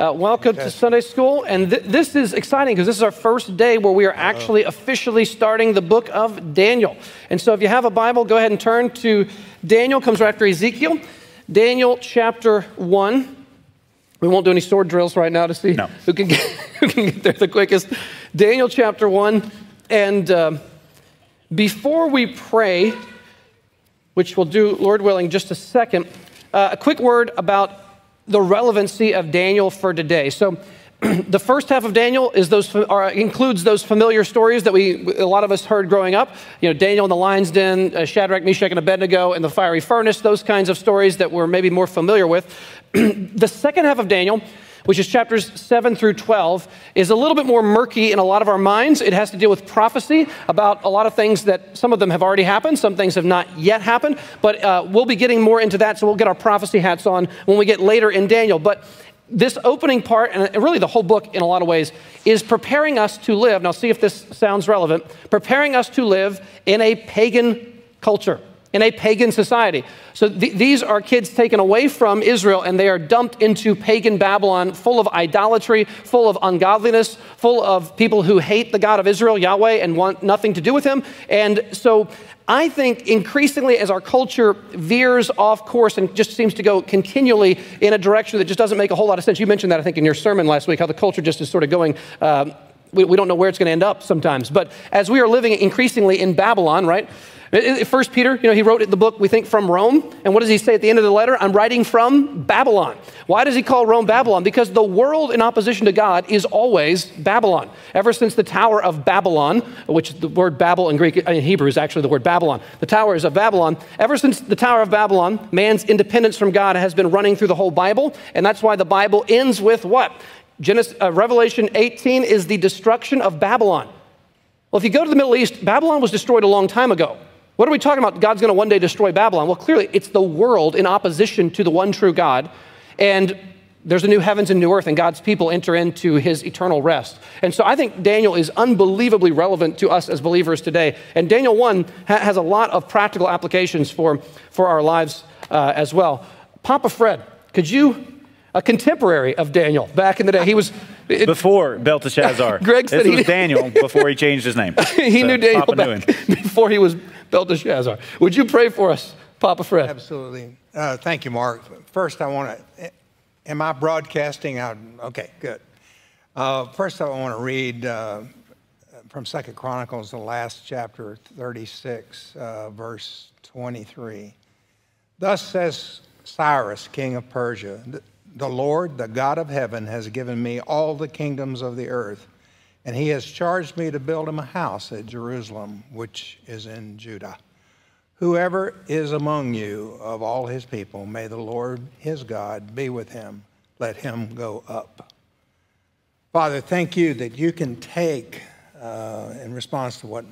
Uh, welcome to Sunday School. And th- this is exciting because this is our first day where we are actually officially starting the book of Daniel. And so if you have a Bible, go ahead and turn to Daniel, comes right after Ezekiel. Daniel chapter 1. We won't do any sword drills right now to see No. who, can get, who can get there the quickest. Daniel chapter 1. And um before we pray, which we'll do, Lord willing, just a second, uh, a quick word about the relevancy of Daniel for today. So, the first half of Daniel is those includes those familiar stories that we a lot of us heard growing up. You know, Daniel in the lion's den, uh, Shadrach, Meshach, and Abednego in the fiery furnace. Those kinds of stories that we're maybe more familiar with. the second half of Daniel which is chapters 7 through 12, is a little bit more murky in a lot of our minds. It has to deal with prophecy about a lot of things that some of them have already happened, some things have not yet happened, but uh, we'll be getting more into that, so we'll get our prophecy hats on when we get later in Daniel. But this opening part, and really the whole book in a lot of ways, is preparing us to live. Now, see if this sounds relevant. Preparing us to live in a pagan culture in a pagan society. So th- these are kids taken away from Israel and they are dumped into pagan Babylon, full of idolatry, full of ungodliness, full of people who hate the God of Israel, Yahweh, and want nothing to do with him. And so I think increasingly as our culture veers off course and just seems to go continually in a direction that just doesn't make a whole lot of sense. You mentioned that, I think, in your sermon last week, how the culture just is sort of going. Um, we, we don't know where it's going to end up sometimes. But as we are living increasingly in Babylon, right? First Peter, you know, he wrote the book, we think, from Rome. And what does he say at the end of the letter? I'm writing from Babylon. Why does he call Rome Babylon? Because the world in opposition to God is always Babylon. Ever since the Tower of Babylon, which the word Babel in Greek, in Hebrew is actually the word Babylon. The towers of Babylon. Ever since the Tower of Babylon, man's independence from God has been running through the whole Bible. And that's why the Bible ends with what? Genesis, uh, Revelation 18 is the destruction of Babylon. Well, if you go to the Middle East, Babylon was destroyed a long time ago. What are we talking about? God's going to one day destroy Babylon. Well, clearly, it's the world in opposition to the one true God. And there's a new heavens and new earth, and God's people enter into his eternal rest. And so I think Daniel is unbelievably relevant to us as believers today. And Daniel 1 ha- has a lot of practical applications for, for our lives uh, as well. Papa Fred, could you, a contemporary of Daniel back in the day, he was. It- Before Belteshazzar. Greg said this he- was Daniel before he changed his name. he So, knew Daniel Papa knew back before he was Belteshazzar. Would you pray for us, Papa Fred? Absolutely. Uh, thank you, Mark. First, I want to. Am I broadcasting? out? okay, good. Uh, first, I want to read uh, from Second Chronicles, the last chapter, 36, uh, verse 23. Thus says Cyrus, king of Persia, "The- Lord, the God of heaven, has given me all the kingdoms of the earth, and he has charged me to build him a house at Jerusalem, which is in Judah. Whoever is among you of all his people, may the Lord his God be with him. Let him go up. Father, thank you that you can take, uh, in response to what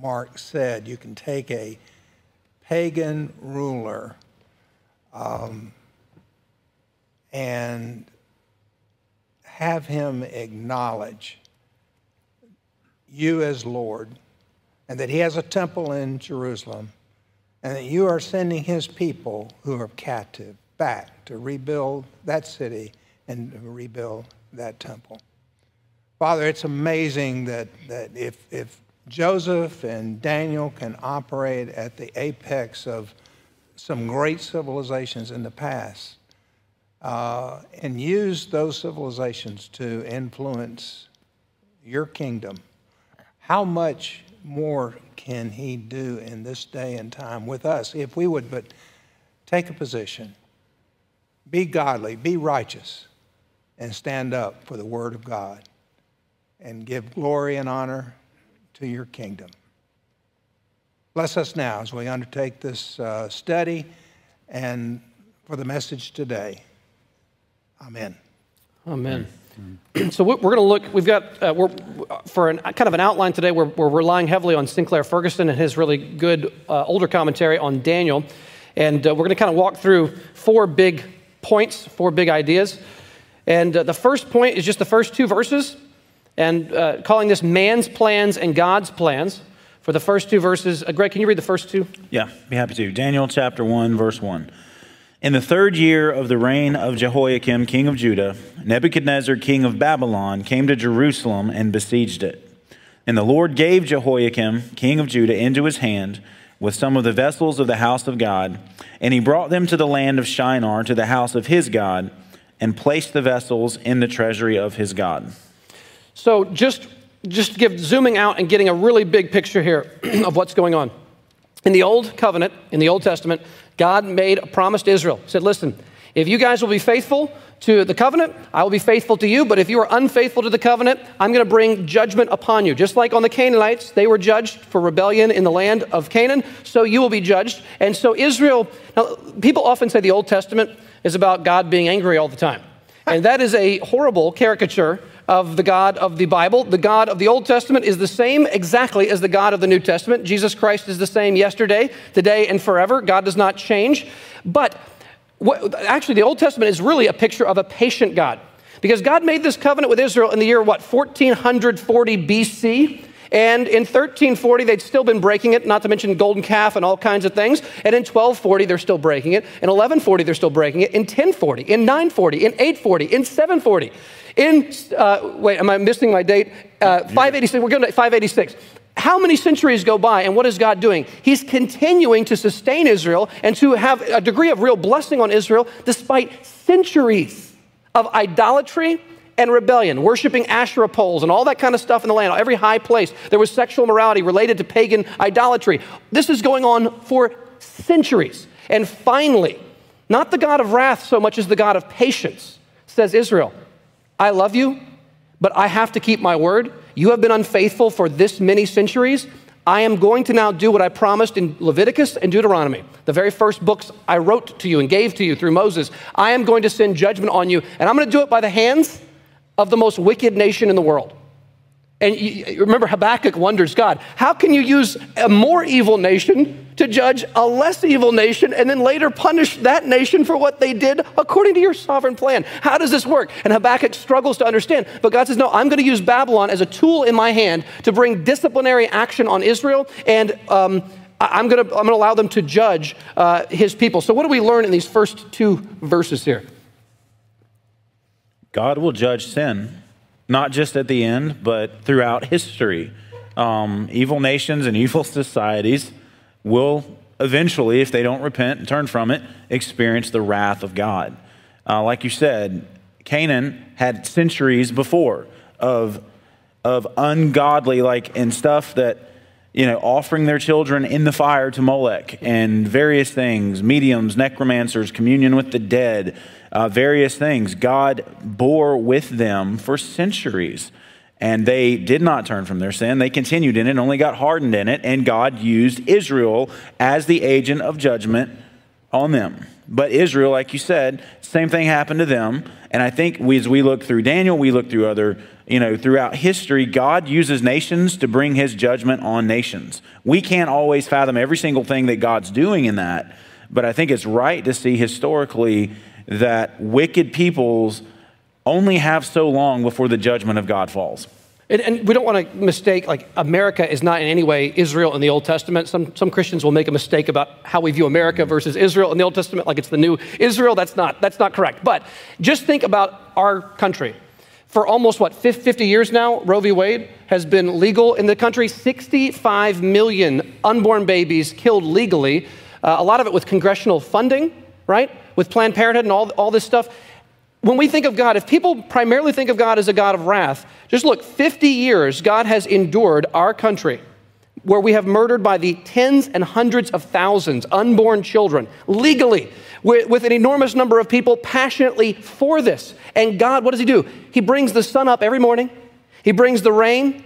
Mark said, you can take a pagan ruler um, and have him acknowledge you as Lord and that he has a temple in Jerusalem and that you are sending his people who are captive back to rebuild that city and rebuild that temple. Father, it's amazing that, that if, if Joseph and Daniel can operate at the apex of some great civilizations in the past uh, and use those civilizations to influence your kingdom, how much more can he do in this day and time with us if we would but take a position, be godly, be righteous, and stand up for the word of God and give glory and honor to your kingdom. Bless us now as we undertake this uh, study and for the message today. Amen. Amen. So we're going to look. We've got uh, we're for an, kind of an outline today. We're, we're relying heavily on Sinclair Ferguson and his really good uh, older commentary on Daniel, and uh, we're going to kind of walk through four big points, four big ideas. And uh, the first point is just the first two verses, and uh, calling this man's plans and God's plans. For the first two verses, uh, Greg, can you read the first two? Yeah, be happy to. Daniel chapter 1, verse 1. In the third year of the reign of Jehoiakim, king of Judah, Nebuchadnezzar, king of Babylon, came to Jerusalem and besieged it. And the Lord gave Jehoiakim, king of Judah, into his hand with some of the vessels of the house of God, and he brought them to the land of Shinar, to the house of his God, and placed the vessels in the treasury of his God. So just just give zooming out and getting a really big picture here of what's going on. In the old covenant, in the Old Testament, God made a promise to Israel. He said, "Listen, if you guys will be faithful to the covenant, I will be faithful to you. But if you are unfaithful to the covenant, I'm going to bring judgment upon you. Just like on the Canaanites, they were judged for rebellion in the land of Canaan, so you will be judged. And so Israel, now, people often say the Old Testament is about God being angry all the time. And that is a horrible caricature of the God of the Bible. The God of the Old Testament is the same exactly as the God of the New Testament. Jesus Christ is the same yesterday, today, and forever. God does not change. But what, actually, the Old Testament is really a picture of a patient God. Because God made this covenant with Israel in the year, what, 1440 BC? And in 1340, they'd still been breaking it, not to mention golden calf and all kinds of things. And in 1240, they're still breaking it. In 1140, they're still breaking it. In 1040, in 940, in 840, in 740. In, uh, wait, am I missing my date? Uh, 586, we're going to 586 how many centuries go by and what is God doing? He's continuing to sustain Israel and to have a degree of real blessing on Israel despite centuries of idolatry and rebellion, worshiping Asherah poles and all that kind of stuff in the land. Every high place, there was sexual morality related to pagan idolatry. This is going on for centuries. And finally, not the God of wrath so much as the God of patience, says Israel, I love you, but I have to keep my word. You have been unfaithful for this many centuries. I am going to now do what I promised in Leviticus and Deuteronomy, the very first books I wrote to you and gave to you through Moses. I am going to send judgment on you, and I'm going to do it by the hands of the most wicked nation in the world. And you, remember, Habakkuk wonders, God, how can you use a more evil nation to judge a less evil nation and then later punish that nation for what they did according to your sovereign plan? How does this work? And Habakkuk struggles to understand. But God says, No, I'm going to use Babylon as a tool in my hand to bring disciplinary action on Israel, and um, I'm going to allow them to judge uh, his people. So, what do we learn in these first two verses here? God will judge sin not just at the end, but throughout history. Um, evil nations and evil societies will eventually, if they don't repent and turn from it, experience the wrath of God. Uh, like you said, Canaan had centuries before of, of ungodly, like, and stuff that, you know, offering their children in the fire to Molech and various things, mediums, necromancers, communion with the dead, uh, various things. God bore with them for centuries. And they did not turn from their sin. They continued in it, only got hardened in it, and God used Israel as the agent of judgment on them. But Israel, like you said, same thing happened to them. And I think we, as we look through Daniel, we look through other, you know, throughout history, God uses nations to bring his judgment on nations. We can't always fathom every single thing that God's doing in that. But I think it's right to see historically that wicked peoples only have so long before the judgment of God falls. And, and, we don't want to mistake, like, America is not in any way Israel in the Old Testament. Some, some Christians will make a mistake about how we view America versus Israel in the Old Testament, like it's the new Israel. That's not, that's not correct. But just think about our country. For almost, what, 50 years now, Roe v. Wade has been legal in the country. 65 million unborn babies killed legally, uh, a lot of it with congressional funding, right? with Planned Parenthood and all, all this stuff. When we think of God, if people primarily think of God as a God of wrath, just look 50 years God has endured our country where we have murdered by the tens and hundreds of thousands unborn children legally with, with, an enormous number of people passionately for this. And God, what does He do? He brings the sun up every morning, He brings the rain,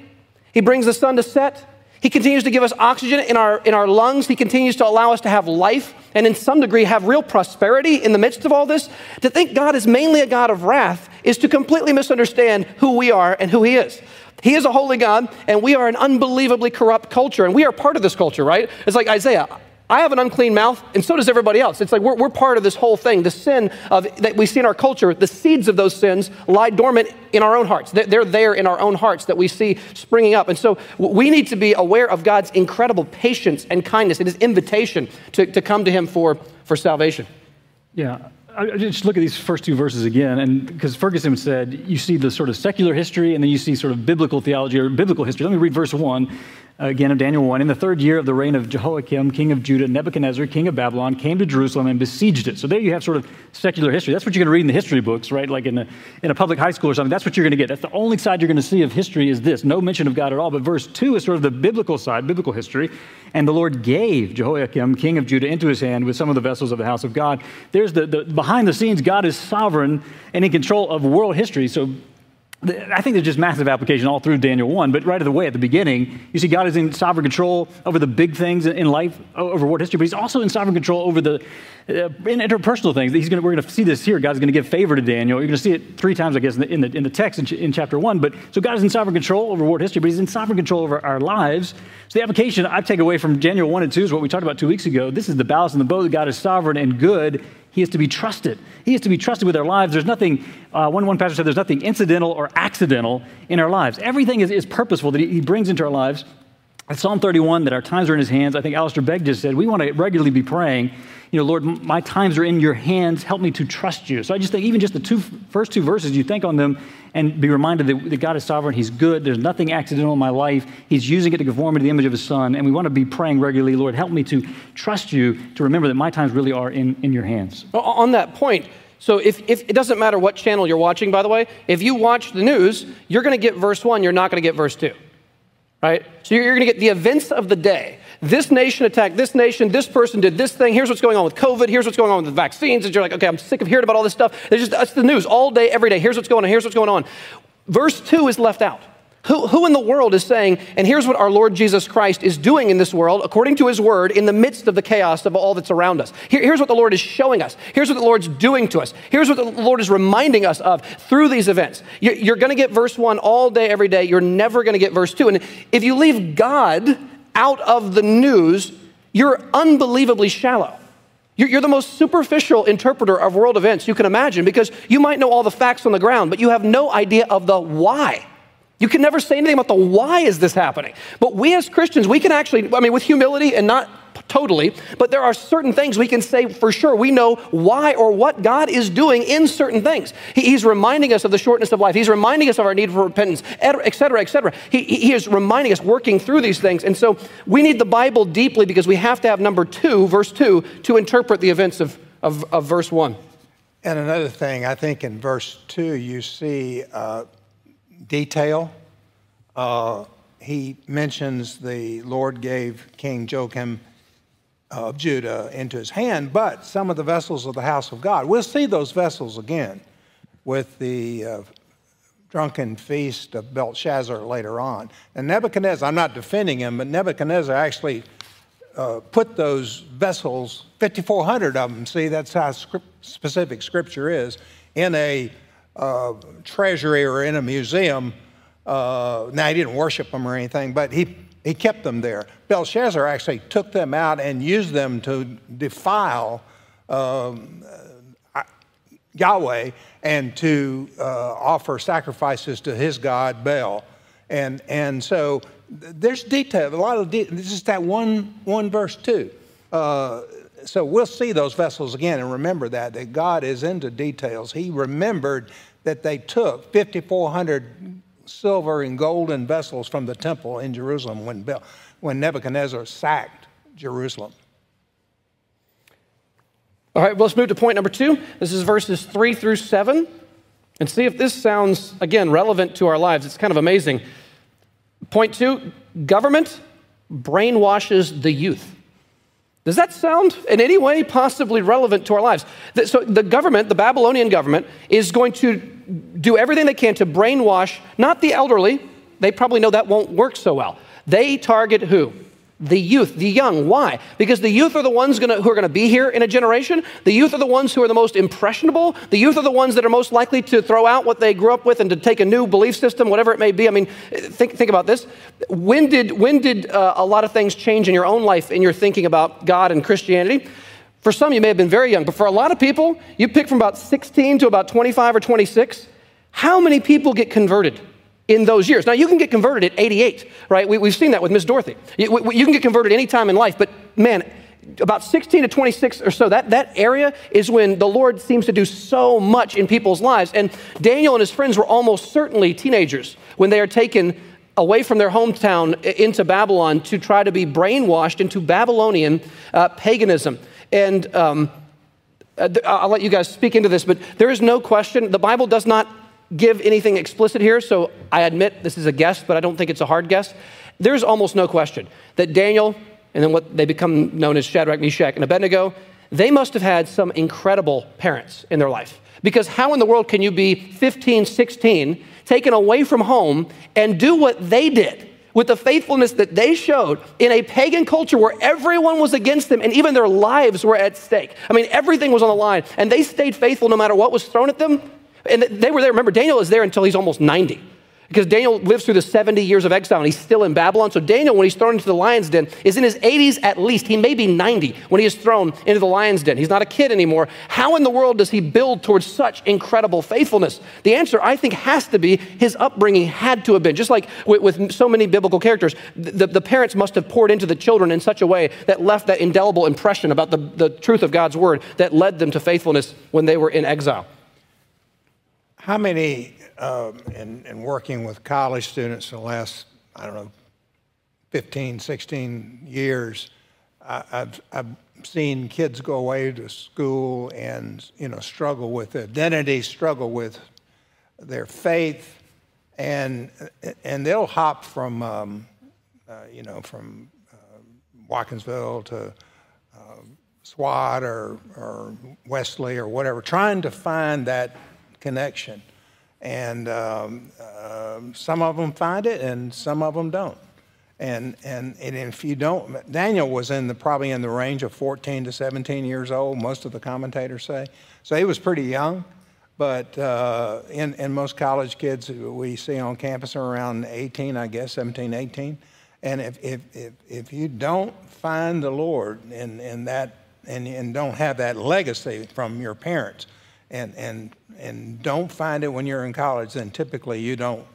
He brings the sun to set, he continues to give us oxygen in our, in our lungs. He continues to allow us to have life and, in some degree, have real prosperity in the midst of all this. To think God is mainly a God of wrath is to completely misunderstand who we are and who He is. He is a holy God, and we are an unbelievably corrupt culture, and we are part of this culture, right? It's like Isaiah I have an unclean mouth, and so does everybody else. It's like we're, we're part of this whole thing. The sin of, that we see in our culture, the seeds of those sins lie dormant in our own hearts. They're, they're there in our own hearts that we see springing up. And so we need to be aware of God's incredible patience and kindness and his invitation to, to come to him for, for salvation. Yeah. I just look at these first two verses again, and because Ferguson said you see the sort of secular history and then you see sort of biblical theology or biblical history. Let me read verse one again of Daniel 1. In the third year of the reign of Jehoiakim, king of Judah, Nebuchadnezzar, king of Babylon, came to Jerusalem and besieged it. So there you have sort of secular history. That's what you're going to read in the history books, right? Like in a, in a public high school or something. That's what you're going to get. That's the only side you're going to see of history is this. No mention of God at all. But verse 2 is sort of the biblical side, biblical history. And the Lord gave Jehoiakim, king of Judah, into his hand with some of the vessels of the house of God. There's the, the behind the scenes, God is sovereign and in control of world history. So I think there's just massive application all through Daniel 1, but right at the way at the beginning, you see God is in sovereign control over the big things in life, over world history, but he's also in sovereign control over the uh, interpersonal things. He's gonna, we're going to see this here. God's going to give favor to Daniel. You're going to see it three times, I guess, in the, in the, in the text in, ch- in, chapter 1. But so God is in sovereign control over world history, but he's in sovereign control over our lives. So the application I take away from Daniel 1 and 2 is what we talked about two weeks ago. This is the balance in the boat that God is sovereign and good he is to be trusted. He is to be trusted with our lives. There's nothing, uh, one, one pastor said, there's nothing incidental or accidental in our lives. Everything is, is purposeful that he, he brings into our lives. At Psalm 31, that our times are in his hands, I think Alistair Begg just said, we want to regularly be praying, you know, Lord, my times are in your hands. Help me to trust you. So I just think even just the two, first two verses, you think on them and be reminded that, that God is sovereign. He's good. There's nothing accidental in my life. He's using it to conform to the image of his son. And we want to be praying regularly, Lord, help me to trust you, to remember that my times really are in, in your hands. On that point, so if, if it doesn't matter what channel you're watching, by the way, if you watch the news, you're going to get verse one, you're not going to get verse two right? So you're, going to get the events of the day. This nation attacked this nation, this person did this thing, here's what's going on with COVID, here's what's going on with the vaccines, and you're like, okay, I'm sick of hearing about all this stuff. It's just, that's the news all day, every day. Here's what's going on, here's what's going on. Verse 2 is left out. Who, who in the world is saying, and here's what our Lord Jesus Christ is doing in this world, according to his word, in the midst of the chaos of all that's around us? Here, here's what the Lord is showing us. Here's what the Lord's doing to us. Here's what the Lord is reminding us of through these events. You're, you're going to get verse 1 all day, every day. You're never going to get verse 2. And if you leave God out of the news, you're unbelievably shallow. You're the most superficial interpreter of world events you can imagine because you might know all the facts on the ground, but you have no idea of the why. You can never say anything about the why is this happening. But we as Christians, we can actually, I mean, with humility and not totally, but there are certain things we can say for sure. We know why or what God is doing in certain things. he's reminding us of the shortness of life. He's reminding us of our need for repentance, et cetera, et cetera. He, he is reminding us, working through these things. And so we need the Bible deeply because we have to have number two, verse two, to interpret the events of, of, of verse one. And another thing, I think in verse two, you see. Uh, detail. Uh, he mentions the Lord gave King Jehoiakim of Judah into his hand, but some of the vessels of the house of God. We'll see those vessels again with the uh, drunken feast of Belshazzar later on. And Nebuchadnezzar, I'm not defending him, but Nebuchadnezzar actually uh, put those vessels, 5,400 of them, see, that's how specific scripture is, in a uh, treasury or in a museum. Uh, now, he didn't worship them or anything, but he, he kept them there. Belshazzar actually took them out and used them to defile um, uh, Yahweh and to uh, offer sacrifices to his god Baal. And, and so there's detail, a lot of detail. This is that one, one verse, too. Uh, so we'll see those vessels again and remember that, that God is into details. He remembered that they took 5,400 silver and golden vessels from the temple in Jerusalem when, when Nebuchadnezzar sacked Jerusalem. All right, well, let's move to point number two. This is verses three through seven. And see if this sounds, again, relevant to our lives. It's kind of amazing. Point two government brainwashes the youth. Does that sound in any way possibly relevant to our lives? So, the government, the Babylonian government, is going to do everything they can to brainwash not the elderly, they probably know that won't work so well. They target who? The youth, the young. Why? Because the youth are the ones gonna, who are going to be here in a generation. The youth are the ones who are the most impressionable. The youth are the ones that are most likely to throw out what they grew up with and to take a new belief system, whatever it may be. I mean, think, think about this. When did, when did uh, a lot of things change in your own life in your thinking about God and Christianity? For some, you may have been very young, but for a lot of people, you pick from about 16 to about 25 or 26. How many people get converted? In those years. Now, you can get converted at 88, right? We, have seen that with Miss Dorothy. You, you, can get converted any time in life, but man, about 16 to 26 or so, that, that area is when the Lord seems to do so much in people's lives. And Daniel and his friends were almost certainly teenagers when they are taken away from their hometown into Babylon to try to be brainwashed into Babylonian uh, paganism. And um, uh, I'll let you guys speak into this, but there is no question. The Bible does not give anything explicit here, so I admit this is a guess, but I don't think it's a hard guess. There's almost no question that Daniel and then what they become known as Shadrach, Meshach, and Abednego, they must have had some incredible parents in their life. Because how in the world can you be 15, 16, taken away from home, and do what they did with the faithfulness that they showed in a pagan culture where everyone was against them and even their lives were at stake? I mean, everything was on the line, and they stayed faithful no matter what was thrown at them. And they were there. Remember, Daniel is there until he's almost 90 because Daniel lives through the 70 years of exile and he's still in Babylon. So Daniel, when he's thrown into the lion's den, is in his 80s at least. He may be 90 when he is thrown into the lion's den. He's not a kid anymore. How in the world does he build towards such incredible faithfulness? The answer, I think, has to be his upbringing had to have been. Just like with, with so many biblical characters, the, the parents must have poured into the children in such a way that left that indelible impression about the, the truth of God's word that led them to faithfulness when they were in exile. How many um, in, in working with college students the last, I don't know, 15, 16 years, I, I've, I've seen kids go away to school and, you know, struggle with identity, struggle with their faith, and, and they'll hop from, um, uh, you know, from uh, Watkinsville to uh, SWAT or, or Wesley or whatever, trying to find that connection. And um, uh, some of them find it, and some of them don't. And, and, and if you don't, Daniel was in the, probably in the range of 14 to 17 years old, most of the commentators say. So he was pretty young. But uh, in, in most college kids we see on campus are around 18, I guess, 17, 18. And if, if, if, if you don't find the Lord in, in that, and, and don't have that legacy from your parents, and, and, and don't find it when you're in college, then typically you don't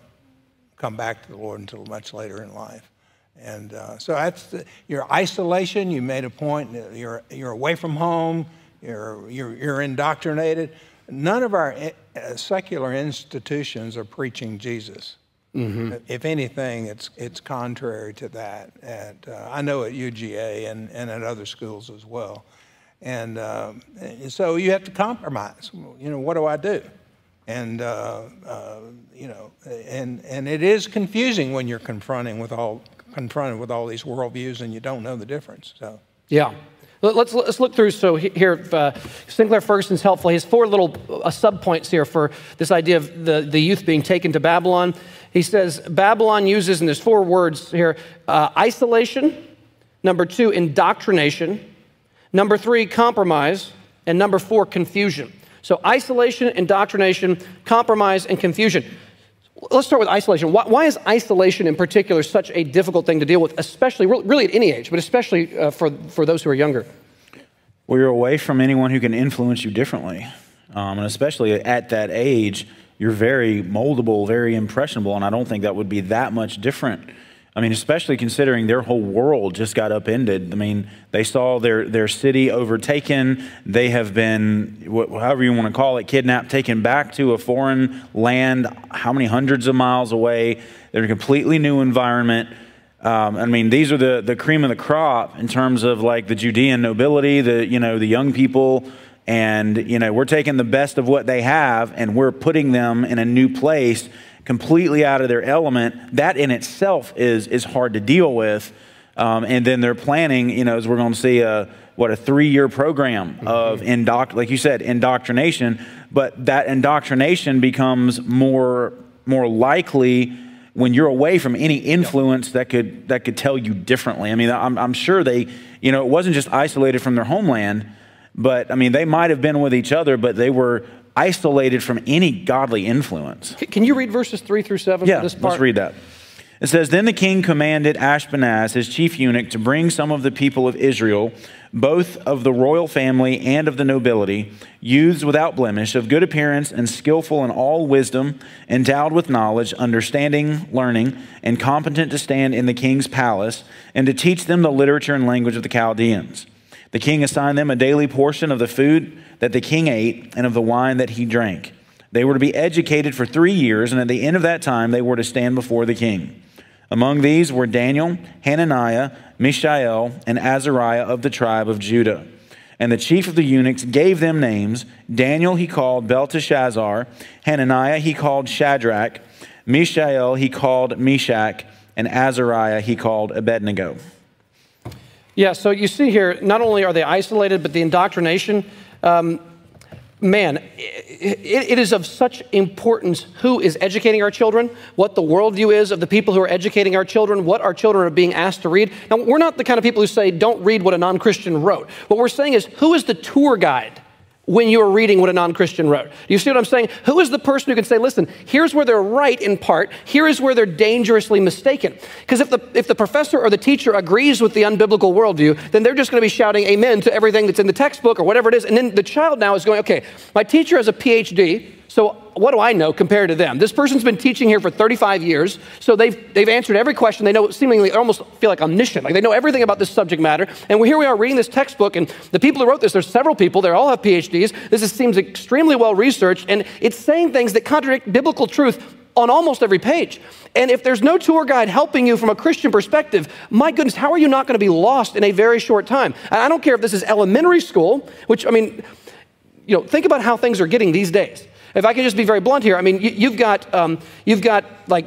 come back to the Lord until much later in life. And uh, so that's the, your isolation. You made a point. You're, you're away from home. You're, you're, you're indoctrinated. None of our uh, secular institutions are preaching Jesus. Mm-hmm. If anything, it's, it's contrary to that. At, uh, I know at UGA and, and at other schools as well. And, uh, so you have to compromise. You know, what do I do? And, uh, uh, you know, and, and it is confusing when you're confronting with all, confronted with all these worldviews and you don't know the difference. So. Yeah. Let's, let's look through. So here, uh, Sinclair Ferguson's helpful. He has four little uh, subpoints here for this idea of the, the youth being taken to Babylon. He says Babylon uses, and there's four words here uh, isolation, number two, indoctrination, Number three, compromise. And number four, confusion. So isolation, indoctrination, compromise, and confusion. Let's start with isolation. Why, why, is isolation in particular such a difficult thing to deal with, especially, really at any age, but especially uh, for, for those who are younger? Well, you're away from anyone who can influence you differently. Um, and especially at that age, you're very moldable, very impressionable, and I don't think that would be that much different I mean, especially considering their whole world just got upended. I mean, they saw their, their city overtaken. They have been, however you want to call it, kidnapped, taken back to a foreign land, how many hundreds of miles away. They're in a completely new environment. Um, I mean, these are the, the cream of the crop in terms of like the Judean nobility, the, you know, the young people. And, you know, we're taking the best of what they have and we're putting them in a new place completely out of their element, that in itself is, is hard to deal with. Um, and then they're planning, you know, as we're going to see, a, what, a three year program mm-hmm. of, indoct- like you said, indoctrination. But that indoctrination becomes more, more likely when you're away from any influence that could, that could tell you differently. I mean, I'm, I'm sure they, you know, it wasn't just isolated from their homeland, but I mean, they might have been with each other, but they were isolated from any godly influence. Can you read verses 3 through 7 yeah, this part? Let's read that. It says, Then the king commanded Ashpenaz, his chief eunuch, to bring some of the people of Israel, both of the royal family and of the nobility, youths without blemish, of good appearance and skillful in all wisdom, endowed with knowledge, understanding, learning, and competent to stand in the king's palace, and to teach them the literature and language of the Chaldeans The king assigned them a daily portion of the food that the king ate and of the wine that he drank. They were to be educated for three years, and at the end of that time, they were to stand before the king. Among these were Daniel, Hananiah, Mishael, and Azariah of the tribe of Judah. And the chief of the eunuchs gave them names. Daniel he called Belteshazzar, Hananiah he called Shadrach, Mishael he called Meshach, and Azariah he called Abednego. Yeah, so you see here, not only are they isolated, but the indoctrination. Um, man, it, it is of such importance who is educating our children, what the worldview is of the people who are educating our children, what our children are being asked to read. Now, we're not the kind of people who say, don't read what a non Christian wrote. What we're saying is, who is the tour guide? When you are reading what a non Christian wrote. You see what I'm saying? Who is the person who can say, listen, here's where they're right in part, here is where they're dangerously mistaken? Because if the, if the professor or the teacher agrees with the unbiblical worldview, then they're just going to be shouting amen to everything that's in the textbook or whatever it is. And then the child now is going, okay, my teacher has a PhD. So what do I know compared to them? This person's been teaching here for 35 years, so they've, they've answered every question. They know seemingly almost feel like omniscient, like they know everything about this subject matter. And here we are reading this textbook, and the people who wrote this, there's several people, they all have PhDs. This is, seems extremely well researched, and it's saying things that contradict biblical truth on almost every page. And if there's no tour guide helping you from a Christian perspective, my goodness, how are you not going to be lost in a very short time? And I don't care if this is elementary school, which, I mean, you know, think about how things are getting these days. If I can just be very blunt here, I mean, you, have got, um, you've got like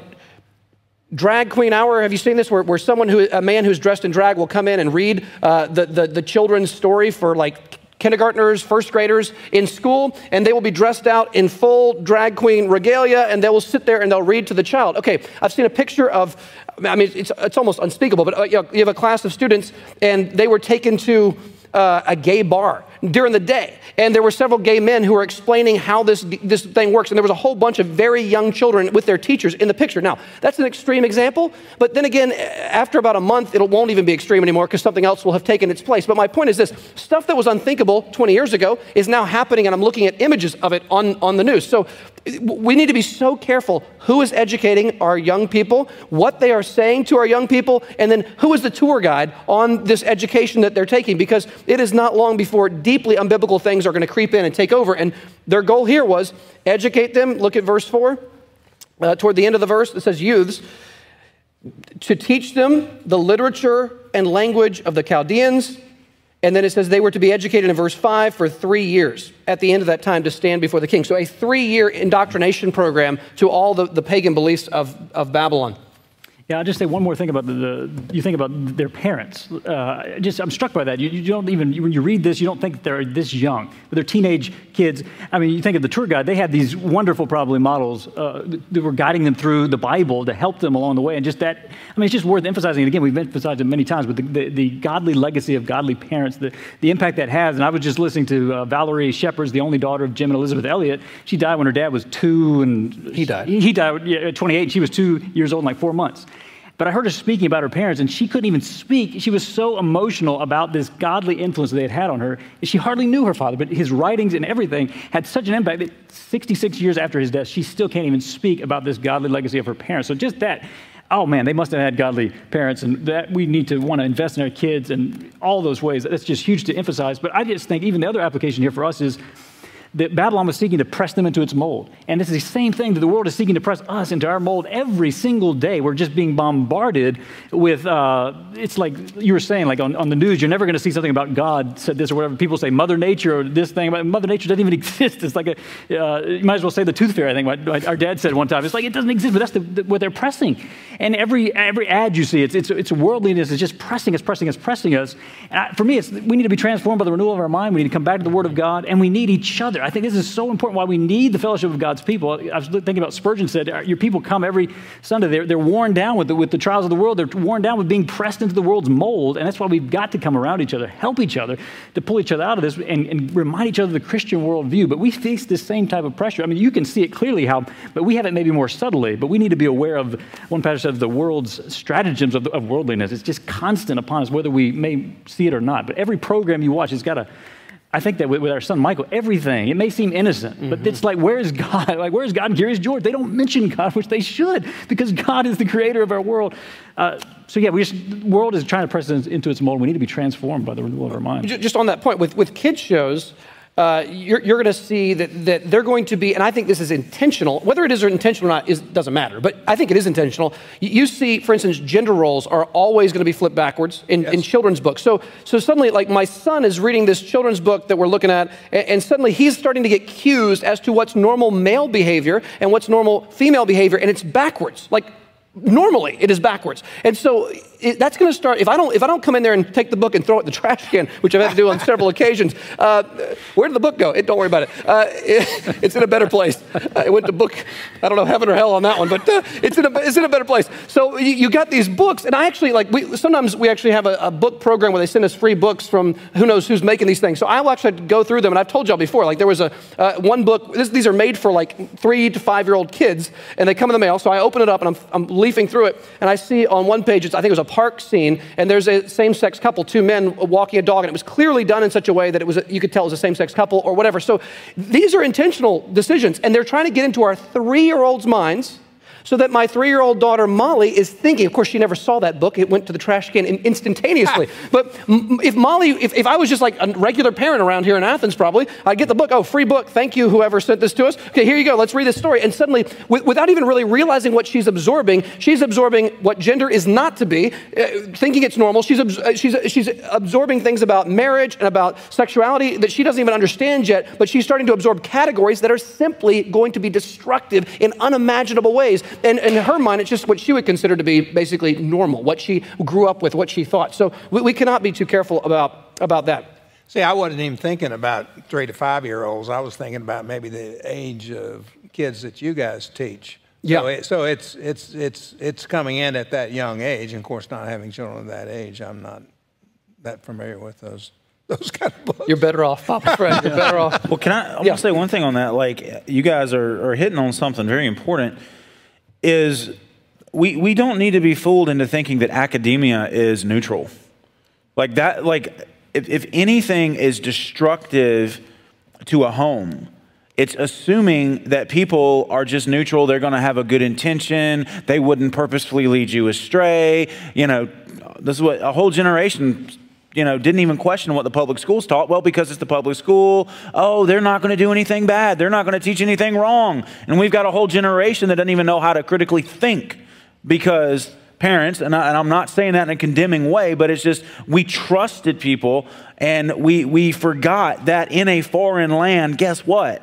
drag queen hour. Have you seen this? Where, where someone who, a man who's dressed in drag will come in and read uh, the, the, the children's story for like kindergartners, first graders in school, and they will be dressed out in full drag queen regalia, and they will sit there and they'll read to the child. Okay, I've seen a picture of, I mean, it's, it's almost unspeakable, but uh, you, know, you have a class of students, and they were taken to uh, a gay bar during the day. And there were several gay men who were explaining how this, this thing works. And there was a whole bunch of very young children with their teachers in the picture. Now, that's an extreme example. But then again, after about a month, it won't even be extreme anymore because something else will have taken its place. But my point is this stuff that was unthinkable 20 years ago is now happening. And I'm looking at images of it on, on the news. So we need to be so careful who is educating our young people, what they are saying to our young people, and then who is the tour guide on this education that they're taking because it is not long before deeply unbiblical things are going to creep in and take over. And their goal here was educate them. Look at verse 4. Uh, toward the end of the verse, it says, Youths, to teach them the literature and language of the Chaldeans and then it says they were to be educated in verse 5 for three years at the end of that time to stand before the king. So, a three year indoctrination program to all the, the pagan beliefs of, of Babylon. Yeah, I'll just say one more thing about the, the you think about their parents. Uh, just I'm struck by that. You, you, don't even when you read this, you don't think they're this young, but they're teenage kids. I mean, you think of the tour guide; they had these wonderful, probably models uh, that were guiding them through the Bible to help them along the way. And just that, I mean, it's just worth emphasizing. And again, we've emphasized it many times, but the, the, the godly legacy of godly parents, the, the impact that has. And I was just listening to uh, Valerie Shepard's, the only daughter of Jim and Elizabeth Elliot. She died when her dad was two, and he died. He, he died at 28. She was two years old, and like four months. But I heard her speaking about her parents, and she couldn't even speak. She was so emotional about this godly influence they had had on her. She hardly knew her father, but his writings and everything had such an impact that 66 years after his death, she still can't even speak about this godly legacy of her parents. So just that, oh man, they must have had godly parents, and that we need to want to invest in our kids and all those ways. That's just huge to emphasize. But I just think even the other application here for us is that Babylon was seeking to press them into its mold. And it's the same thing that the world is seeking to press us into our mold every single day. We're just being bombarded with, uh, it's like you were saying, like on, on the news, you're never going to see something about God said this or whatever. People say Mother Nature or this thing. About, Mother Nature doesn't even exist. It's like a, uh, you might as well say the tooth fairy, I think our dad said one time. It's like it doesn't exist, but that's the, the, what they're pressing. And every, every ad you see, it's, it's, it's worldliness. It's just pressing us, pressing us, pressing us. I, for me, it's, we need to be transformed by the renewal of our mind. We need to come back to the Word of God, and we need each other. I think this is so important why we need the fellowship of God's people. I was thinking about Spurgeon said, Your people come every Sunday. They're, they're worn down with the, with the trials of the world. They're worn down with being pressed into the world's mold. And that's why we've got to come around each other, help each other to pull each other out of this and, and remind each other of the Christian worldview. But we face this same type of pressure. I mean, you can see it clearly how, but we have it maybe more subtly. But we need to be aware of, one pastor says, the world's stratagems of, of worldliness. It's just constant upon us, whether we may see it or not. But every program you watch has got to I think that with, with, our son Michael, everything, it may seem innocent, mm-hmm. but it's like, where is God? Like, where is God in Curious George? They don't mention God, which they should, because God is the creator of our world. Uh, so, yeah, we just, the world is trying to press us into its mold. We need to be transformed by the renewal of our mind. Just on that point, with, with kids' shows, uh, you're, you're going to see that, that they're going to be, and I think this is intentional. Whether it is intentional or not is, doesn't matter, but I think it is intentional. You, you see, for instance, gender roles are always going to be flipped backwards in, yes. in children's books. So, so suddenly, like my son is reading this children's book that we're looking at, and, and suddenly he's starting to get cues as to what's normal male behavior and what's normal female behavior, and it's backwards. Like normally it is backwards and so it, that's going to start if i don't if i don't come in there and take the book and throw it in the trash can which i've had to do on several occasions uh, where did the book go? It, don't worry about it. Uh, it it's in a better place. Uh, it went to book i don't know heaven or hell on that one but uh, it's, in a, it's in a better place. So you, you, got these books and i actually like we sometimes we actually have a, a, book program where they send us free books from who knows who's making these things. So i'll actually go through them and i've told y'all before like there was a uh, one book this, these are made for like three to five year old kids and they come in the mail so i open it up and i'm, I'm leafing through it, and I see on one page, it's I think it was a park scene, and there's a same sex couple, two men walking a dog, and it was clearly done in such a way that it was, you could tell it was a same sex couple or whatever. So these are intentional decisions, and they're trying to get into our three year olds' minds so that my three year old daughter Molly is thinking, of course, she never saw that book, it went to the trash can instantaneously. but if Molly, if, if I was just like a regular parent around here in Athens, probably, I'd get the book, oh, free book, thank you, whoever sent this to us. Okay, here you go, let's read this story. And suddenly, without even really realizing what she's absorbing, she's absorbing what gender is not to be, uh, thinking it's normal. She's, uh, she's, she's absorbing things about marriage and about sexuality that she doesn't even understand yet, but she's starting to absorb categories that are simply going to be destructive in unimaginable ways and in her mind, it's just what she would consider to be basically normal, what she grew up with, what she thought. So we, we cannot be too careful about, about that. See, I wasn't even thinking about three to five year olds. I was thinking about maybe the age of kids that you guys teach. Yeah. So, it, so it's it's it's it's coming in at that young age, and of course, not having children of that age, I'm not that familiar with those those kind of books. You're better off, Papa Fred. You're better off. Well, can I? I yeah. want to say one thing on that. Like, you guys are, are hitting on something very important is we, we don't need to be fooled into thinking that academia is neutral. Like that, like if, if anything is destructive to a home, it's assuming that people are just neutral. They're going to have a good intention. They wouldn't purposefully lead you astray. You know, this is what a whole generation you know, didn't even question what the public schools taught. Well, because it's the public school, oh, they're not going to do anything bad. They're not going to teach anything wrong. And we've got a whole generation that doesn't even know how to critically think because parents, and, I, am not saying that in a condemning way, but it's just we trusted people and we, we forgot that in a foreign land, guess what?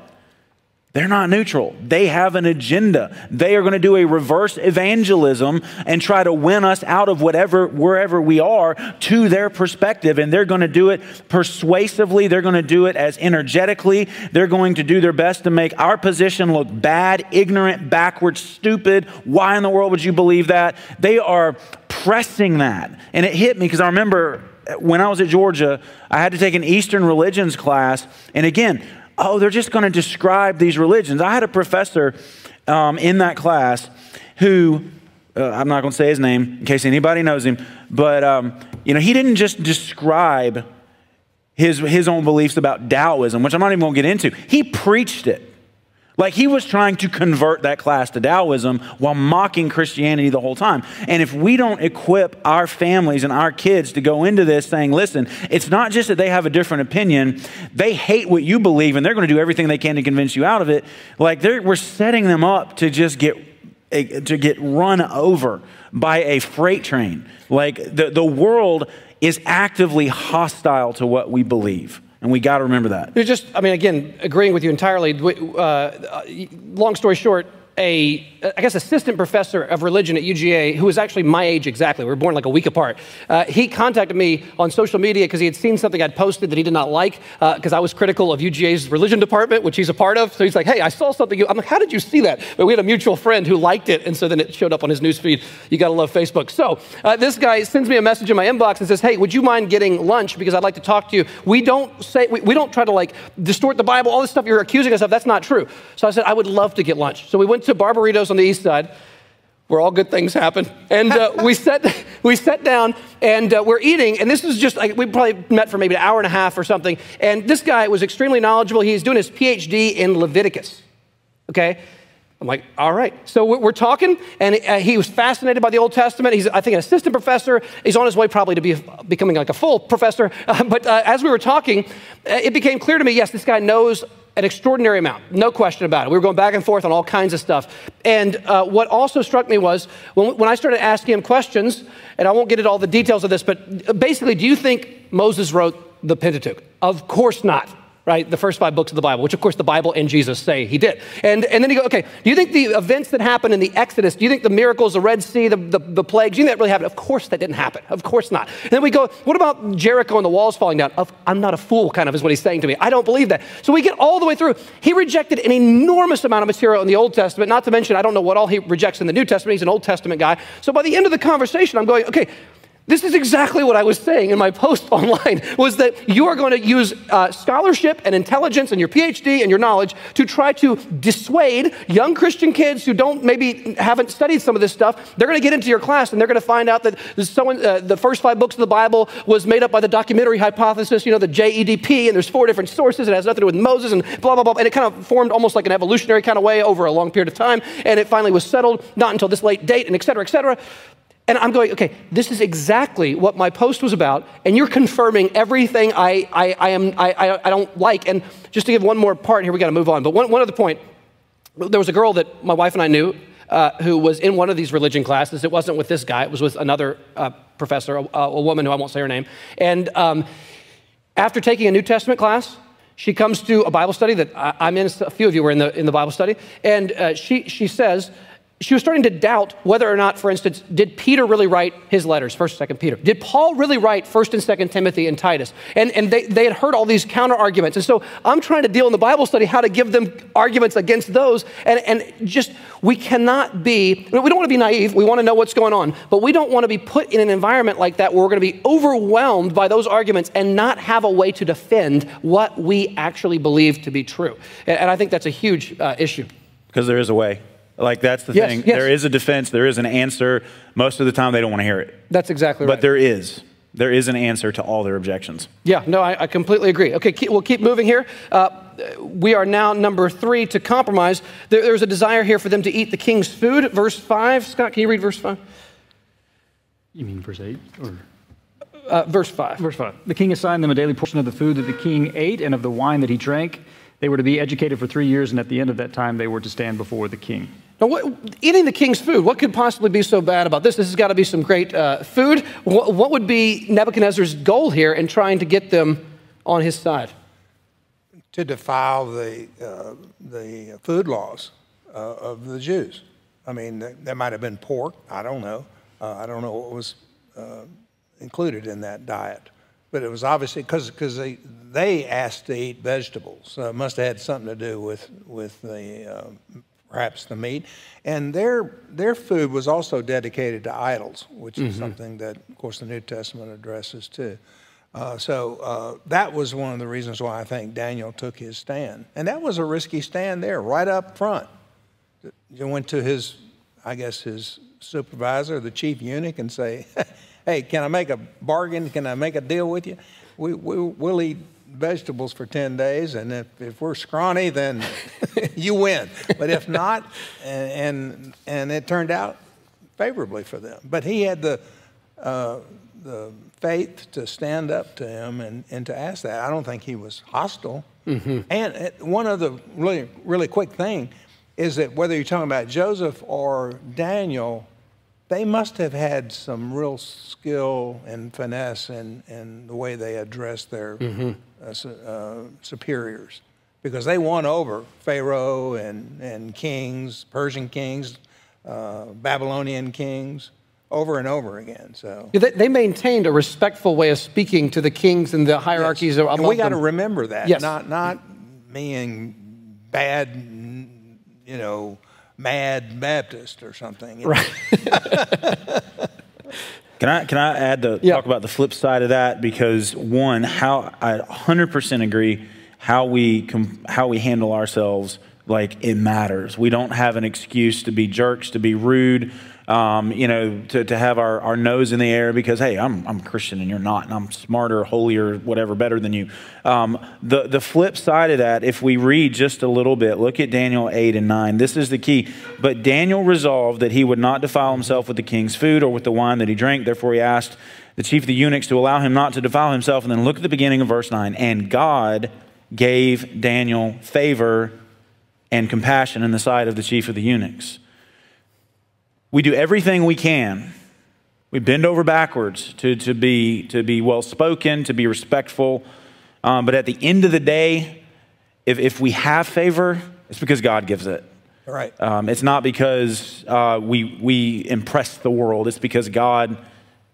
They're not neutral. They have an agenda. They are going to do a reverse evangelism and try to win us out of whatever, wherever we are to their perspective. And they're going to do it persuasively. They're going to do it as energetically. They're going to do their best to make our position look bad, ignorant, backward, stupid. Why in the world would you believe that? They are pressing that. And it hit me because I remember when I was at Georgia, I had to take an Eastern religions class. And again, oh, they're just going to describe these religions. I had a professor um, in that class who, uh, I'm not going to say his name in case anybody knows him, but um, you know, he didn't just describe his, his own beliefs about Taoism, which I'm not even going to get into. He preached it. Like he was trying to convert that class to Taoism while mocking Christianity the whole time. And if we don't equip our families and our kids to go into this saying, listen, it's not just that they have a different opinion, they hate what you believe and they're going to do everything they can to convince you out of it. Like we're setting them up to just get eh, to get run over by a freight train. Like the, the world is actively hostile to what we believe. And we got to remember that. It's just, I mean, again, agreeing with you entirely. Uh, uh long story short, a, I guess, assistant professor of religion at UGA who was actually my age exactly. We were born like a week apart. Uh, he contacted me on social media because he had seen something I'd posted that he did not like because uh, I was critical of UGA's religion department, which he's a part of. So he's like, hey, I saw something. I'm like, how did you see that? But we had a mutual friend who liked it. And so then it showed up on his newsfeed. You got to love Facebook. So uh, this guy sends me a message in my inbox and says, hey, would you mind getting lunch because I'd like to talk to you. We don't say, we, we don't try to like distort the Bible, all this stuff you're accusing us of. That's not true. So I said, I would love to get lunch. So we went to Barberitos on the east side. where all good things happen. And uh, we, sat, we sat down and uh, we're eating. And this is just like, we probably met for maybe an hour and a half or something. And this guy was extremely knowledgeable. He's doing his PhD in Leviticus. Okay? I'm like, all right. So we're talking, and uh, he was fascinated by the Old Testament. He's, I think, an assistant professor. He's on his way probably to be becoming like a full professor. Uh, but uh, as we were talking, uh, it became clear to me yes, this guy knows an extraordinary amount, no question about it. We were going back and forth on all kinds of stuff. And uh, what also struck me was when, when I started asking him questions, and I won't get into all the details of this, but basically, do you think Moses wrote the Pentateuch? Of course not right? The first five books of the Bible, which of course the Bible and Jesus say he did. And, and then you go, okay, do you think the events that happened in the Exodus, do you think the miracles, the Red Sea, the, the, the plagues, do you think that really happened? Of course that didn't happen. Of course not. And then we go, what about Jericho and the walls falling down? Of, I'm not a fool, kind of, is what he's saying to me. I don't believe that. So we get all the way through. He rejected an enormous amount of material in the Old Testament, not to mention, I don't know what all he rejects in the New Testament. He's an Old Testament guy. So by the end of the conversation, I'm going, okay, this is exactly what I was saying in my post online was that you are going to use uh, scholarship and intelligence and your PhD and your knowledge to try to dissuade young Christian kids who don't maybe haven't studied some of this stuff. They're going to get into your class and they're going to find out that someone, uh, the first five books of the Bible was made up by the documentary hypothesis, you know, the JEDP, and there's four different sources. It has nothing to do with Moses and blah, blah, blah. And it kind of formed almost like an evolutionary kind of way over a long period of time. And it finally was settled, not until this late date, and et cetera, et cetera. And I'm going, okay, this is exactly what my post was about, and you're confirming everything I, I, I am, I, I, don't like. And just to give one more part here, we got to move on. But one, one other point there was a girl that my wife and I knew uh, who was in one of these religion classes. It wasn't with this guy, it was with another uh, professor, a, a, woman who I won't say her name. And um, after taking a New Testament class, she comes to a Bible study that I, am in, a few of you were in the, in the Bible study, and uh, she, she says, she was starting to doubt whether or not, for instance, did Peter really write his letters, 1st, and 2nd Peter? Did Paul really write 1st and 2nd Timothy and Titus? And, and they, they had heard all these counter arguments. And so I'm trying to deal in the Bible study how to give them arguments against those. And, and just, we cannot be, we don't want to be naive. We want to know what's going on. But we don't want to be put in an environment like that where we're going to be overwhelmed by those arguments and not have a way to defend what we actually believe to be true. And, and I think that's a huge uh, issue. Because there is a way. Like that's the yes, thing. Yes. There is a defense, there is an answer. Most of the time they don't want to hear it. That's exactly right. But there is. There is an answer to all their objections. Yeah, no, I, I completely agree. Okay, keep, we'll keep moving here. Uh, we are now number three to compromise. There, there's a desire here for them to eat the king's food. Verse 5. Scott, can you read verse 5? You mean verse 8? Or? Uh, verse 5. Verse 5. The king assigned them a daily portion of the food that the king ate and of the wine that he drank. They were to be educated for three years, and at the end of that time, they were to stand before the king. Now, what, eating the king's food, what could possibly be so bad about this? This has got to be some great uh, food. What, what, would be Nebuchadnezzar's goal here in trying to get them on his side? To defile the, uh, the food laws uh, of the Jews. I mean, there might have been pork. I don't know. Uh, I don't know what was uh, included in that diet. But it was obviously because they, they asked to eat vegetables. So it must have had something to do with, with the uh, perhaps the meat. And their, their food was also dedicated to idols, which is mm-hmm. something that, of course, the New Testament addresses too. Uh, so uh, that was one of the reasons why I think Daniel took his stand. And that was a risky stand there, right up front. He went to his, I guess, his supervisor, the chief eunuch, and say, hey, can I make a bargain? Can I make a deal with you? We, we, we'll eat vegetables for 10 days, and if, if we're scrawny, then you win. But if not, and, and, and, it turned out favorably for them. But he had the, uh, the faith to stand up to him and, and to ask that. I don't think he was hostile. Mm-hmm. And one other really, really quick thing is that whether you're talking about Joseph or Daniel, they must have had some real skill and finesse in, in the way they addressed their mm-hmm. uh, uh, superiors because they won over Pharaoh and, and kings, Persian kings, uh, Babylonian kings, over and over again. So yeah, they, they, maintained a respectful way of speaking to the kings and the hierarchies. Yes. And we got to remember that. Yes. Not not being bad, you know mad Baptist or something. You know? Right. can I can I add to yeah. talk about the flip side of that because one, how I 100% agree how we com- how we handle ourselves like it matters. We don't have an excuse to be jerks, to be rude, um, you know, to, to have our, our nose in the air because, hey, I'm, I'm Christian and you're not, and I'm smarter, holier, whatever, better than you. Um, the, the flip side of that, if we read just a little bit, look at Daniel 8 and 9. This is the key. But Daniel resolved that he would not defile himself with the king's food or with the wine that he drank. Therefore, he asked the chief of the eunuchs to allow him not to defile himself. And then look at the beginning of verse 9. And God gave Daniel favor and compassion in the sight of the chief of the eunuchs. We do everything we can. We bend over backwards to, to be, to be well spoken, to be respectful. Um, but at the end of the day, if, if we have favor, it's because God gives it. Right. Um, it's not because uh, we, we impress the world, it's because God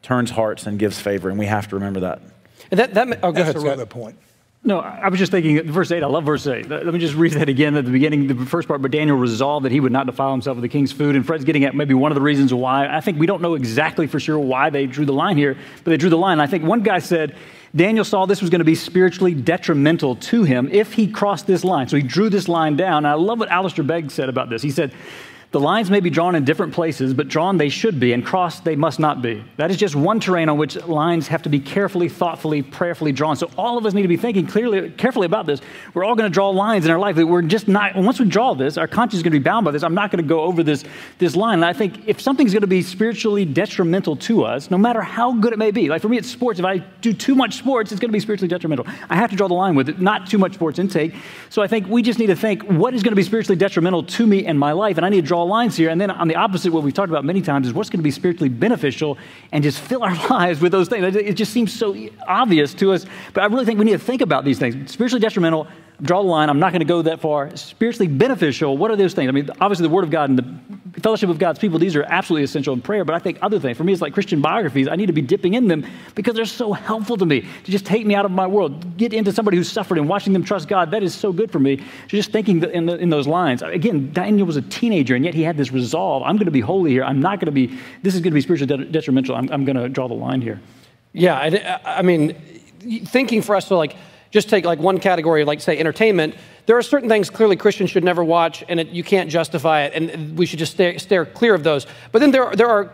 turns hearts and gives favor, and we have to remember that. And that, that, oh, go That's ahead, a Scott. real good point. No, I was just thinking, verse 8, I love verse 8. Let me just read that again at the beginning, the first part. But Daniel resolved that he would not defile himself with the king's food. And Fred's getting at maybe one of the reasons why. I think we don't know exactly for sure why they drew the line here, but they drew the line. I think one guy said Daniel saw this was going to be spiritually detrimental to him if he crossed this line. So he drew this line down. And I love what Alistair Begg said about this. He said, the lines may be drawn in different places, but drawn they should be, and crossed they must not be. That is just one terrain on which lines have to be carefully, thoughtfully, prayerfully drawn. So all of us need to be thinking clearly, carefully about this. We're all going to draw lines in our life we're just not. Once we draw this, our conscience is going to be bound by this. I'm not going to go over this this line. And I think if something's going to be spiritually detrimental to us, no matter how good it may be, like for me, it's sports. If I do too much sports, it's going to be spiritually detrimental. I have to draw the line with it. Not too much sports intake. So I think we just need to think what is going to be spiritually detrimental to me and my life, and I need to draw lines here. And then on the opposite, what we've talked about many times is what's going to be spiritually beneficial and just fill our lives with those things. It just seems so obvious to us, but I really think we need to think about these things. Spiritually detrimental, draw the line. I'm not going to go that far. Spiritually beneficial, what are those things? I mean, obviously, the Word of God and the fellowship of God's people, these are absolutely essential in prayer, but I think other things, for me, it's like Christian biographies. I need to be dipping in them because they're so helpful to me to just take me out of my world, get into somebody who's suffered and watching them trust God. That is so good for me. So just thinking in, the, in those lines. Again, Daniel was a teenager, and yet he had this resolve I'm going to be holy here. I'm not going to be, this is going to be spiritually detrimental. I'm, I'm going to draw the line here. Yeah, I, I mean, thinking for us to like just take like one category, like say entertainment. There are certain things clearly Christians should never watch, and it, you can't justify it, and we should just stay, steer clear of those. But then there are, there are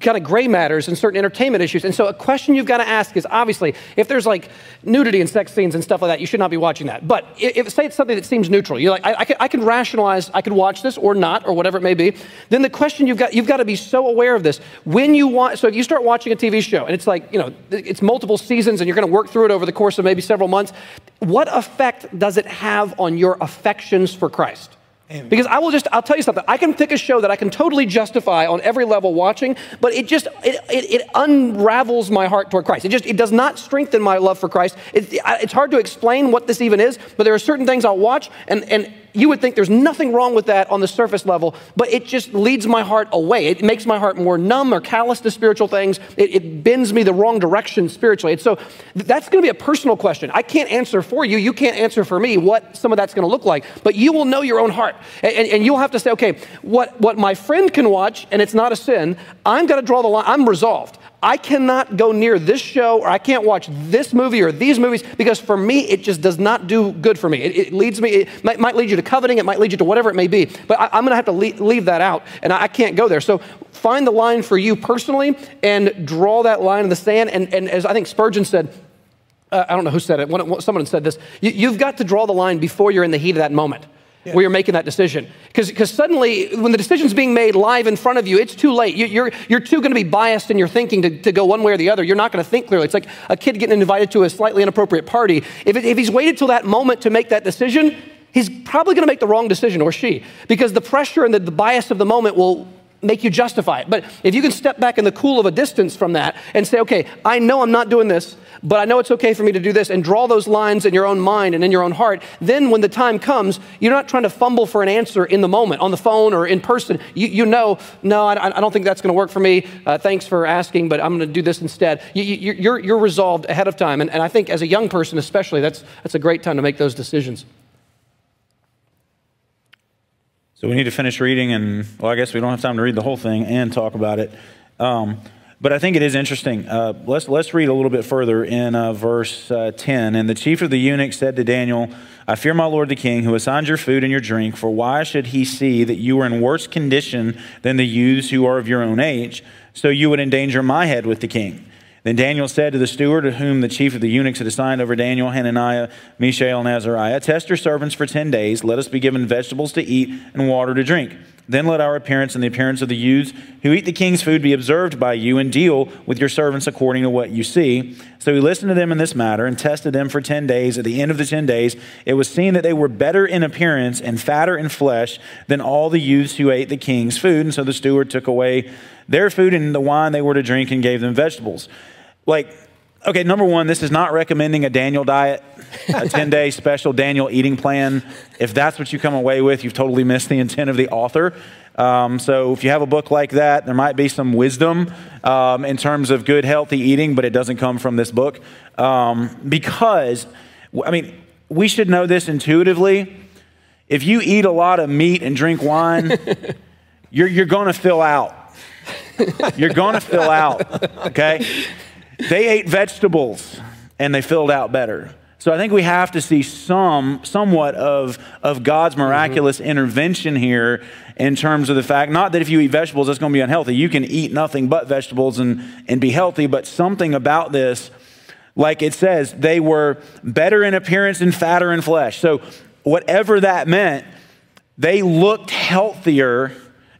kind of gray matters and certain entertainment issues. And so a question you've got to ask is obviously, if there's like nudity and sex scenes and stuff like that, you should not be watching that. But if, say it's something that seems neutral, you're like, I, I, can, I can rationalize, I could watch this or not, or whatever it may be. Then the question you've got, you've got to be so aware of this. When you want, so if you start watching a TV show and it's like, you know, it's multiple seasons and you're going to work through it over the course of maybe several months, what effect does it have on your affections for Christ? Amen. Because I will just, I'll tell you something. I can pick a show that I can totally justify on every level watching, but it just, it, it, it unravels my heart toward Christ. It just, it does not strengthen my love for Christ. It, it's hard to explain what this even is, but there are certain things I'll watch and, and you would think there's nothing wrong with that on the surface level, but it just leads my heart away. It makes my heart more numb or callous to spiritual things. It, it bends me the wrong direction spiritually. And so that's going to be a personal question. I can't answer for you. You can't answer for me what some of that's going to look like, but you will know your own heart. And, and, and you'll have to say, okay, what, what my friend can watch, and it's not a sin, I'm going to draw the line. I'm resolved. I cannot go near this show or I can't watch this movie or these movies because for me, it just does not do good for me. It, it leads me, it might, might, lead you to coveting, it might lead you to whatever it may be, but I, am going to have to leave, leave, that out and I, I, can't go there. So find the line for you personally and draw that line in the sand. And, and as I think Spurgeon said, uh, I don't know who said it, One, someone said this, you, you've got to draw the line before you're in the heat of that moment where you're making that decision. Because suddenly, when the decision's being made live in front of you, it's too late. You, you're, you're too going to be biased in your thinking to, to go one way or the other. You're not going to think clearly. It's like a kid getting invited to a slightly inappropriate party. If, it, if he's waited till that moment to make that decision, he's probably going to make the wrong decision, or she, because the pressure and the, the bias of the moment will make you justify it. But if you can step back in the cool of a distance from that and say, okay, I know I'm not doing this, but I know it's okay for me to do this, and draw those lines in your own mind and in your own heart, then when the time comes, you're not trying to fumble for an answer in the moment, on the phone or in person. You, you know, no, I, I don't think that's going to work for me. Uh, thanks for asking, but I'm going to do this instead. You, you, you're, you're resolved ahead of time. And, and I think as a young person, especially, that's, that's a great time to make those decisions. So we need to finish reading, and well, I guess we don't have time to read the whole thing and talk about it. Um, But I think it is interesting. Uh, let's, let's read a little bit further in uh, verse uh, 10. And the chief of the eunuchs said to Daniel, I fear my lord the king, who assigned your food and your drink, for why should he see that you are in worse condition than the youths who are of your own age, so you would endanger my head with the king? Then Daniel said to the steward, to whom the chief of the eunuchs had assigned over Daniel, Hananiah, Mishael, and Azariah, Test your servants for ten days. Let us be given vegetables to eat and water to drink. Then let our appearance and the appearance of the youths who eat the king's food be observed by you, and deal with your servants according to what you see. So he listened to them in this matter and tested them for 10 days. At the end of the 10 days, it was seen that they were better in appearance and fatter in flesh than all the youths who ate the king's food. And so the steward took away their food and the wine they were to drink and gave them vegetables. Like, okay, number one, this is not recommending a Daniel diet a 10 day special Daniel eating plan. If that's what you come away with, you've totally missed the intent of the author. Um, so if you have a book like that, there might be some wisdom um, in terms of good, healthy eating, but it doesn't come from this book. Um, because, I mean, we should know this intuitively. If you eat a lot of meat and drink wine, you're, you're going to fill out. You're going to fill out, okay? They ate vegetables and they filled out better. So I think we have to see some, somewhat of, of God's miraculous mm-hmm. intervention here in terms of the fact, not that if you eat vegetables, it's going to be unhealthy. You can eat nothing but vegetables and, and be healthy, but something about this, like it says, they were better in appearance and fatter in flesh. So whatever that meant, they looked healthier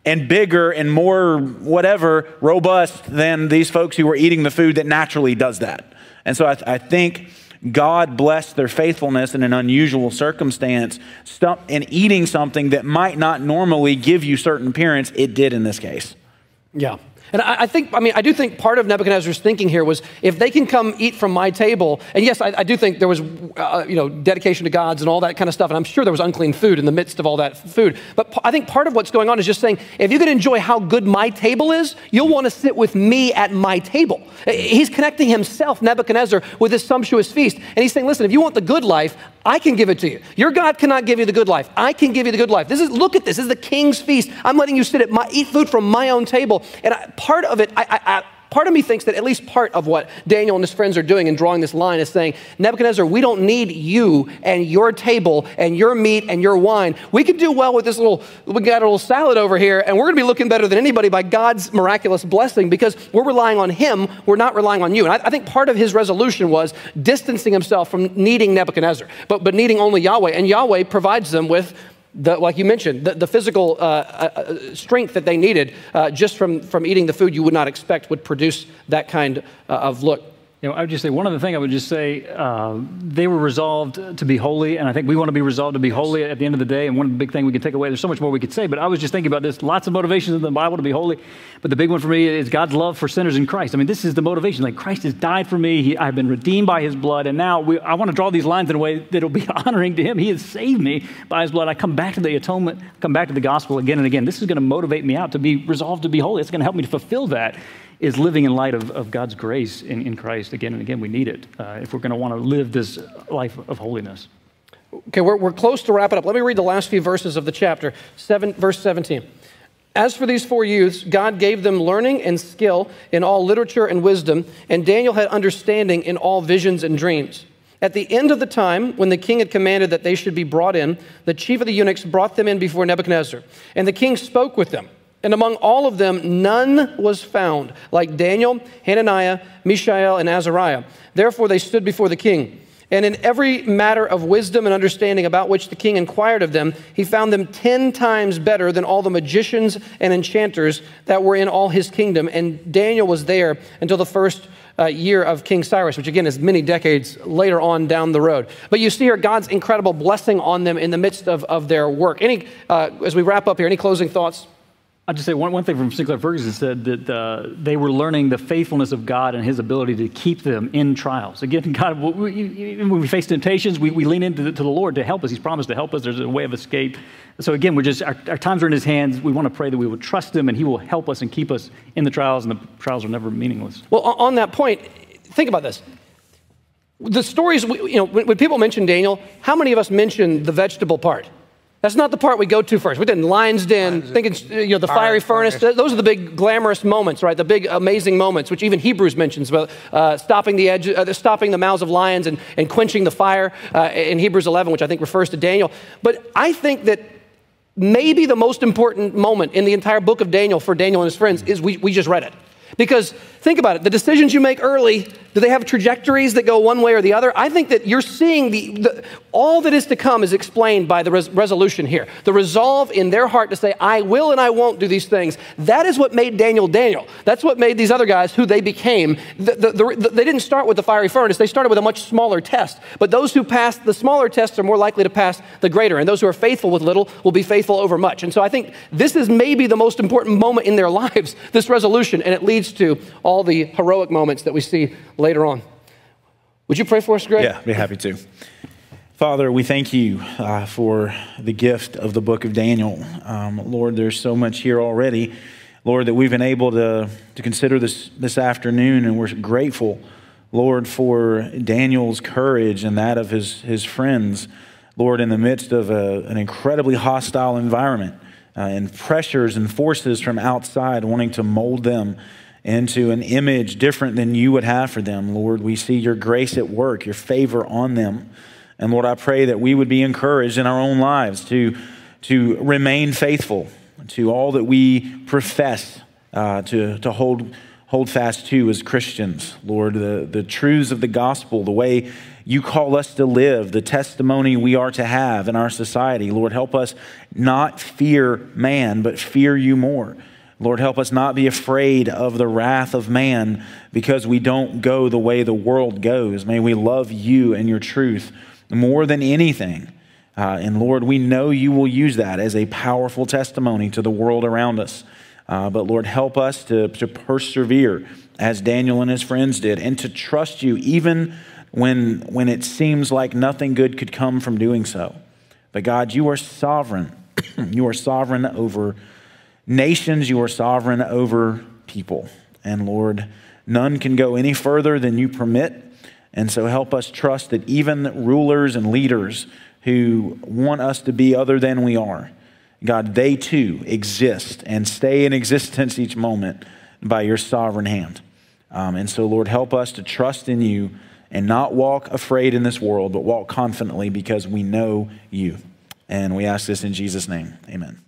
and bigger and more whatever robust than these folks who were eating the food that naturally does that. And so I, I think God blessed their faithfulness in an unusual circumstance in eating something that might not normally give you certain appearance. It did in this case. Yeah. And I, I, think, I mean, I do think part of Nebuchadnezzar's thinking here was if they can come eat from my table, and yes, I, I do think there was, uh, you know, dedication to gods and all that kind of stuff, and I'm sure there was unclean food in the midst of all that food. But I think part of what's going on is just saying, if you can enjoy how good my table is, you'll want to sit with me at my table. He's connecting himself, Nebuchadnezzar, with this sumptuous feast. And he's saying, listen, if you want the good life, I can give it to you. Your God cannot give you the good life. I can give you the good life. This is, look at this. This is the king's feast. I'm letting you sit at my, eat food from my own table. And I, part of it, I, I, part of me thinks that at least part of what Daniel and his friends are doing in drawing this line is saying, Nebuchadnezzar, we don't need you and your table and your meat and your wine. We could do well with this little, we got a little salad over here, and we're going to be looking better than anybody by God's miraculous blessing because we're relying on Him. We're not relying on you. And I, I think part of his resolution was distancing himself from needing Nebuchadnezzar, but, but needing only Yahweh. And Yahweh provides them with the, like you mentioned, the, the physical uh, uh, strength that they needed uh, just from, from eating the food you would not expect would produce that kind uh, of look. You know, I would just say one other thing I would just say uh, they were resolved to be holy, and I think we want to be resolved to be holy at the end of the day. And one big thing we can take away, there's so much more we could say, but I was just thinking about this. Lots of motivations in the Bible to be holy, but the big one for me is God's love for sinners in Christ. I mean, this is the motivation. Like Christ has died for me, he, I've been redeemed by His blood, and now we, I want to draw these lines in a way that'll be honoring to Him. He has saved me by His blood. I come back to the atonement, come back to the gospel again and again. This is going to motivate me out to be resolved to be holy. It's going to help me to fulfill that is living in light of, of God's grace in, in Christ again and again. We need it uh, if we're going to want to live this life of holiness. Okay, we're, we're close to wrap it up. Let me read the last few verses of the chapter, seven, verse 17. As for these four youths, God gave them learning and skill in all literature and wisdom, and Daniel had understanding in all visions and dreams. At the end of the time, when the king had commanded that they should be brought in, the chief of the eunuchs brought them in before Nebuchadnezzar. And the king spoke with them. And among all of them, none was found like Daniel, Hananiah, Mishael, and Azariah. Therefore, they stood before the king. And in every matter of wisdom and understanding about which the king inquired of them, he found them ten times better than all the magicians and enchanters that were in all his kingdom. And Daniel was there until the first uh, year of King Cyrus, which again is many decades later on down the road. But you see here God's incredible blessing on them in the midst of, of their work. Any, uh, as we wrap up here, any closing thoughts? I'll just say one, one thing from Sinclair Ferguson said that uh, they were learning the faithfulness of God and his ability to keep them in trials. Again, God, we, when we face temptations, we, we lean into the, the Lord to help us. He's promised to help us. There's a way of escape. So again, we're just, our, our times are in his hands. We want to pray that we will trust him and he will help us and keep us in the trials, and the trials are never meaningless. Well, on that point, think about this. The stories, you know, when people mention Daniel, how many of us mention the vegetable part? That's not the part we go to first. We did in Lion's Den, thinking, you know, the fiery, Fiery furnace. furnace. Those are the big glamorous moments, right? The big amazing moments, which even Hebrews mentions about uh, stopping the edge, uh, stopping the mouths of lions and, and quenching the fire uh, in Hebrews 11, which I think refers to Daniel. But I think that maybe the most important moment in the entire book of Daniel for Daniel and his friends is we, we just read it. Because think about it, the decisions you make early, do they have trajectories that go one way or the other? I think that you're seeing the, the all that is to come is explained by the res- resolution here. The resolve in their heart to say, I will and I won't do these things. That is what made Daniel Daniel. That's what made these other guys who they became. The, the, the, they didn't start with the fiery furnace, they started with a much smaller test. But those who pass the smaller tests are more likely to pass the greater. And those who are faithful with little will be faithful over much. And so I think this is maybe the most important moment in their lives, this resolution, and it leads to all the heroic moments that we see later on. Would you pray for us, Greg? Yeah, be happy to. Father, we thank you uh, for the gift of the book of Daniel. Um, Lord, there's so much here already, Lord, that we've been able to, to consider this, this afternoon, and we're grateful, Lord, for Daniel's courage and that of his, his friends, Lord, in the midst of a, an incredibly hostile environment uh, and pressures and forces from outside wanting to mold them into an image different than you would have for them. Lord, we see your grace at work, your favor on them. And Lord, I pray that we would be encouraged in our own lives to, to remain faithful to all that we profess uh, to, to hold, hold fast to as Christians. Lord, the, the truths of the gospel, the way you call us to live, the testimony we are to have in our society. Lord, help us not fear man, but fear you more. Lord, help us not be afraid of the wrath of man because we don't go the way the world goes. May we love you and your truth more than anything. Uh, and Lord, we know you will use that as a powerful testimony to the world around us. Uh, but Lord, help us to, to persevere as Daniel and his friends did and to trust you even when, when it seems like nothing good could come from doing so. But God, you are sovereign. you are sovereign over nations, you are sovereign over people. And Lord, none can go any further than you permit. And so help us trust that even rulers and leaders who want us to be other than we are, God, they too exist and stay in existence each moment by your sovereign hand. Um, and so, Lord, help us to trust in you and not walk afraid in this world, but walk confidently because we know you. And we ask this in Jesus' name. Amen.